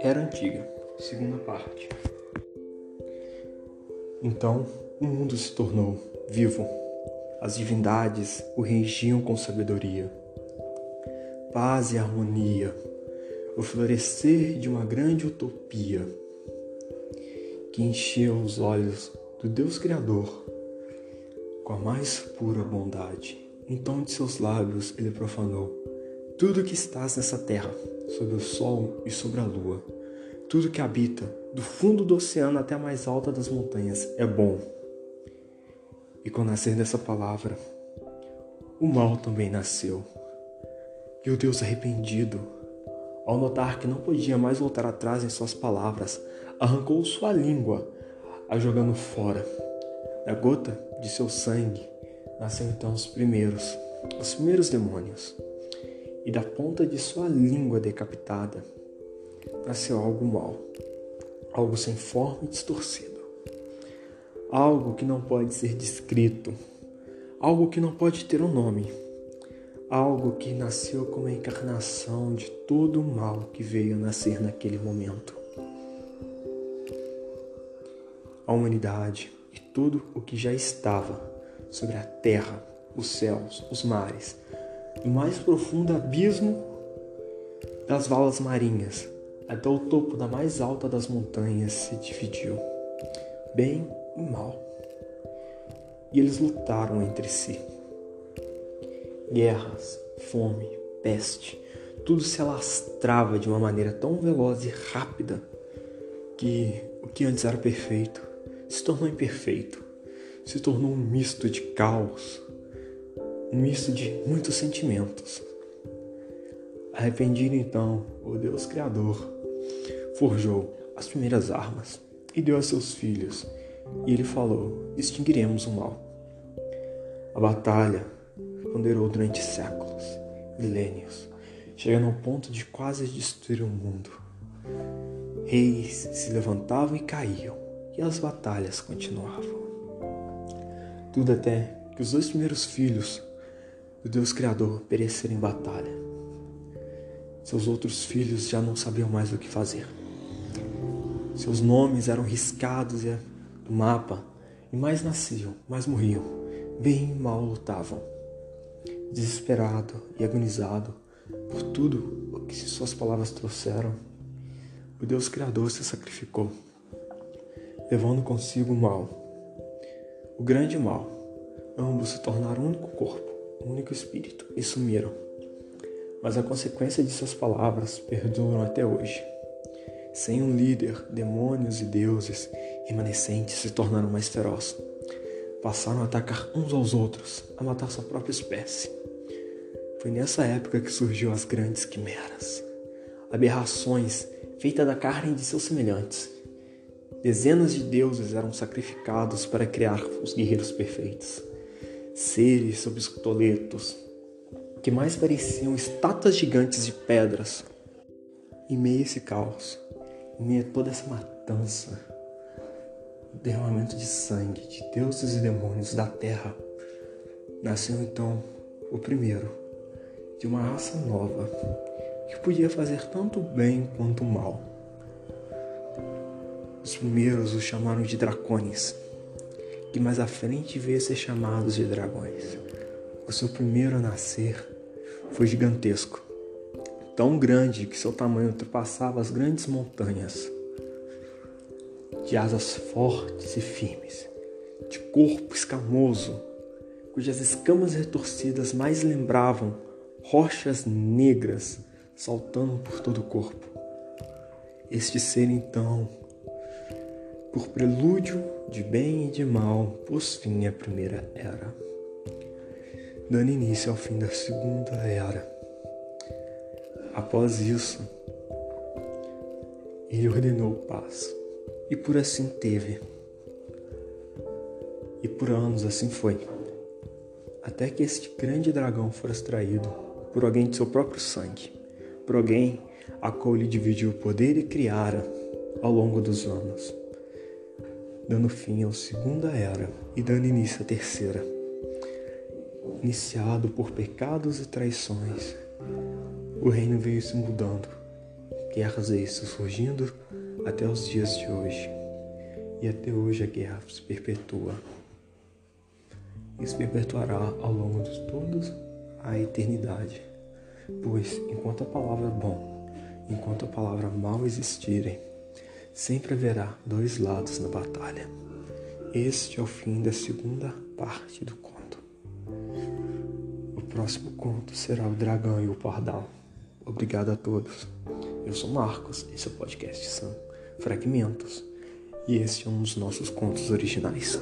Era Antiga, segunda parte. Então o mundo se tornou vivo. As divindades o regiam com sabedoria. Paz e harmonia, o florescer de uma grande utopia que encheu os olhos do Deus Criador com a mais pura bondade. Então de seus lábios ele profanou tudo que estás nessa terra, sobre o sol e sobre a lua, tudo que habita, do fundo do oceano até a mais alta das montanhas, é bom. E com o nascer dessa palavra, o mal também nasceu. E o Deus arrependido, ao notar que não podia mais voltar atrás em suas palavras, arrancou sua língua, a jogando fora. Da gota de seu sangue nasceram então os primeiros, os primeiros demônios. E da ponta de sua língua decapitada nasceu algo mau, algo sem forma e distorcido, algo que não pode ser descrito, algo que não pode ter um nome, algo que nasceu como a encarnação de todo o mal que veio nascer naquele momento. A humanidade e tudo o que já estava sobre a terra, os céus, os mares, o mais profundo abismo das valas marinhas, até o topo da mais alta das montanhas se dividiu, bem e mal. E eles lutaram entre si. Guerras, fome, peste, tudo se alastrava de uma maneira tão veloz e rápida que o que antes era perfeito se tornou imperfeito, se tornou um misto de caos, um misto de muitos sentimentos. Arrependido então, o Deus Criador forjou as primeiras armas e deu a seus filhos, e ele falou: extinguiremos o mal. A batalha ponderou durante séculos, milênios, chegando ao ponto de quase destruir o mundo. Reis se levantavam e caíam, e as batalhas continuavam. Tudo até que os dois primeiros filhos do Deus Criador pereceram em batalha. Seus outros filhos já não sabiam mais o que fazer. Seus nomes eram riscados do mapa e mais nasciam, mais morriam, bem mal lutavam. Desesperado e agonizado por tudo o que suas palavras trouxeram, o Deus Criador se sacrificou, levando consigo o mal, o grande mal. Ambos se tornaram um único corpo, um único espírito e sumiram. Mas a consequência de suas palavras perduram até hoje. Sem um líder, demônios e deuses remanescentes se tornaram mais ferozes. Passaram a atacar uns aos outros, a matar sua própria espécie. Foi nessa época que surgiu as grandes quimeras, aberrações feitas da carne de seus semelhantes. Dezenas de deuses eram sacrificados para criar os guerreiros perfeitos. Seres obsoletos, que mais pareciam estátuas gigantes de pedras. Em meio a esse caos, em meio a toda essa matança, derramamento de sangue de deuses e demônios da terra, nasceu então o primeiro de uma raça nova que podia fazer tanto bem quanto mal. Os primeiros os chamaram de dracones, que mais à frente veio a ser chamados de dragões. O seu primeiro a nascer foi gigantesco tão grande que seu tamanho ultrapassava as grandes montanhas. De asas fortes e firmes, de corpo escamoso, cujas escamas retorcidas mais lembravam rochas negras saltando por todo o corpo. Este ser, então, por prelúdio de bem e de mal, pôs fim à primeira era, dando início ao fim da segunda era Após isso, ele ordenou paz, e por assim teve. E por anos assim foi, até que este grande dragão fora extraído por alguém de seu próprio sangue, por alguém a qual ele dividiu o poder e criara ao longo dos anos, dando fim à segunda era e dando início à terceira. iniciado por pecados e traições, o reino veio se mudando, guerras veio se surgindo até os dias de hoje. E até hoje a guerra se perpetua. E se perpetuará ao longo de toda a eternidade. Pois enquanto a palavra bom, enquanto a palavra mal existirem, sempre haverá dois lados na batalha. Este é o fim da segunda parte do conto. O próximo conto será o Dragão e o Pardal. Obrigado a todos. Eu sou Marcos, esse é o podcast são Fragmentos, e este é um dos nossos contos originais.